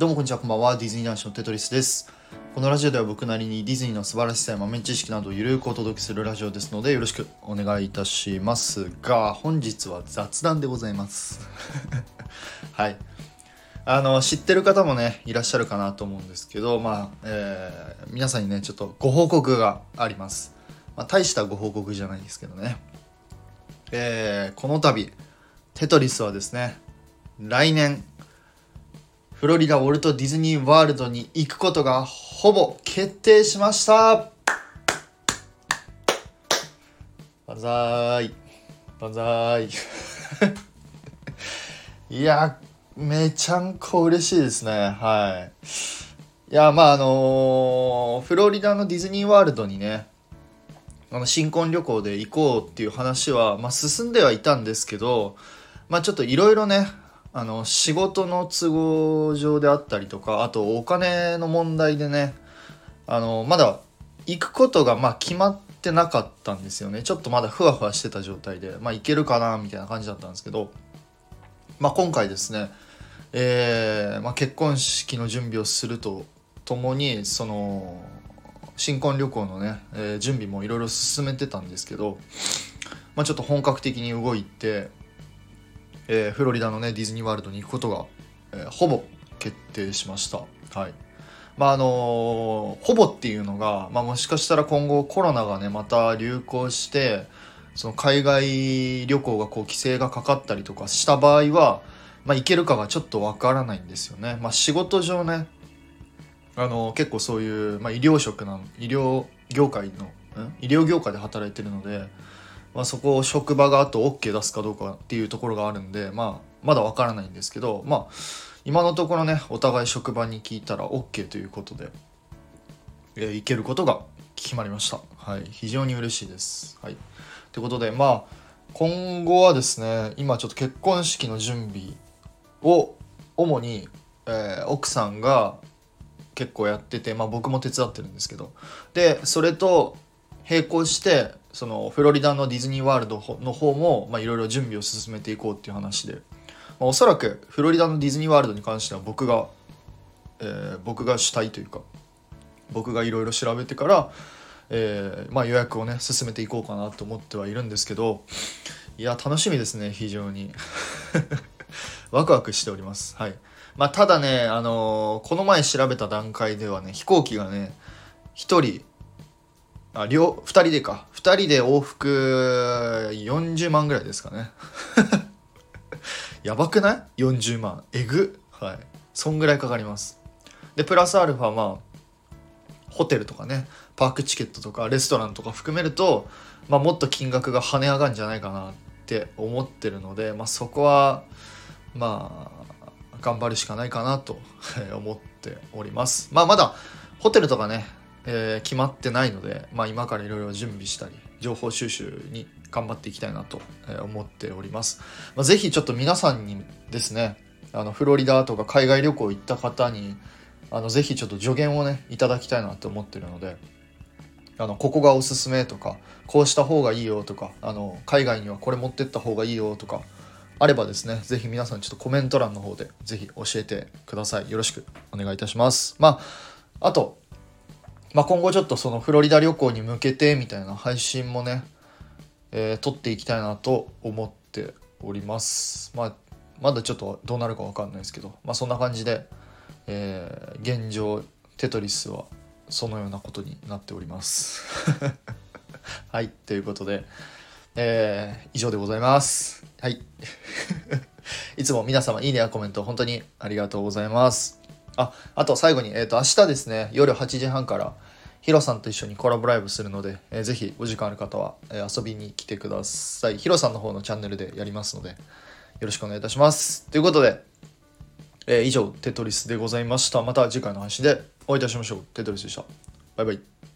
どうもこんにちは、こんばんは。ディズニー男子のテトリスです。このラジオでは僕なりにディズニーの素晴らしさや豆知識などをゆるくお届けするラジオですのでよろしくお願いいたしますが、本日は雑談でございます。はい。あの、知ってる方もね、いらっしゃるかなと思うんですけど、まあ、えー皆さんにね、ちょっとご報告があります。まあ、大したご報告じゃないですけどね。えーこの度、テトリスはですね、来年、フロリダウォルト・ディズニー・ワールドに行くことがほぼ決定しました。万歳。万歳。いやめちゃんこ嬉しいですね。はい。いやまああのフロリダのディズニーワールドにねあの新婚旅行で行こうっていう話は、まあ、進んではいたんですけどまあちょっといろいろねあの仕事の都合上であったりとかあとお金の問題でねあのまだ行くことがまあ決まってなかったんですよね。ちょっとまだふわふわしてた状態でまあ行けるかなみたいな感じだったんですけど、まあ、今回ですね、えーまあ、結婚式の準備をするとともにその新婚旅行のね、えー準備もいろいろ進めてたんですけど、まあ、ちょっと本格的に動いてえーフロリダのねディズニーワールドに行くことが、えーほぼ決定しました。はい。まああのーほぼっていうのが、まあ、もしかしたら今後コロナがねまた流行してその海外旅行がこう規制がかかったりとかした場合は、まあ、行けるかがちょっとわからないんですよね、まあ、仕事上ねあの結構そういう、まあ、医療職なの医療業界のん？医療業界で働いてるのでまあ、そこを職場があと OK 出すかどうかっていうところがあるんで、まあ、まだわからないんですけど、まあ、今のところねお互い職場に聞いたら OK ということで、えー行けることが決まりました、はい、非常に嬉しいです。はい、ということでまあ今後はですね今ちょっと結婚式の準備を主に、えー奥さんが結構やってて、まあ、僕も手伝ってるんですけど。でそれと並行してそのフロリダのディズニーワールドの方もいろいろ準備を進めていこうっていう話で、まあ、おそらくフロリダのディズニーワールドに関しては僕が、えー僕が主体というか僕がいろいろ調べてから、えーまあ、予約をね進めていこうかなと思ってはいるんですけどいや楽しみですね非常に。ワクワクしております。はい。まあただねあのーこの前調べた段階ではね飛行機がね1人あ両2人でか。2人で往復40万ぐらいですかね。やばくない ?40 万。えぐ。はい。そんぐらいかかります。でプラスアルファまあホテルとかね。パークチケットとかレストランとか含めると、まあ、もっと金額が跳ね上がるんじゃないかなって思ってるので、まあ、そこはまあ頑張るしかないかなと 思っております。まあまだホテルとかねえー決まってないので、まあ、今からいろいろ準備したり情報収集に頑張っていきたいなと思っております、まあ、ぜひちょっと皆さんにですねあのフロリダとか海外旅行行った方にあのぜひちょっと助言をねいただきたいなと思ってるのであのここがおすすめとかこうした方がいいよとかあの海外にはこれ持ってった方がいいよとかあればですねぜひ皆さんちょっとコメント欄の方でぜひ教えてください。よろしくお願いいたします。まああとまあ、今後ちょっとそのフロリダ旅行に向けてみたいな配信もね、えー撮っていきたいなと思っております。まあ、まだちょっとどうなるかわかんないですけど、まあそんな感じで、えー現状テトリスはそのようなことになっております。はい、ということで、えー以上でございます。はい。いつも皆様いいねやコメント本当にありがとうございます。あ、あと最後に、えっ、と、明日ですね、夜8時半から、ヒロさんと一緒にコラボライブするので、えーぜひお時間ある方は、えー遊びに来てください。ヒロさんの方のチャンネルでやりますので、よろしくお願いいたします。ということで、えー以上、テトリスでございました。また次回の配信でお会いいたしましょう。テトリスでした。バイバイ。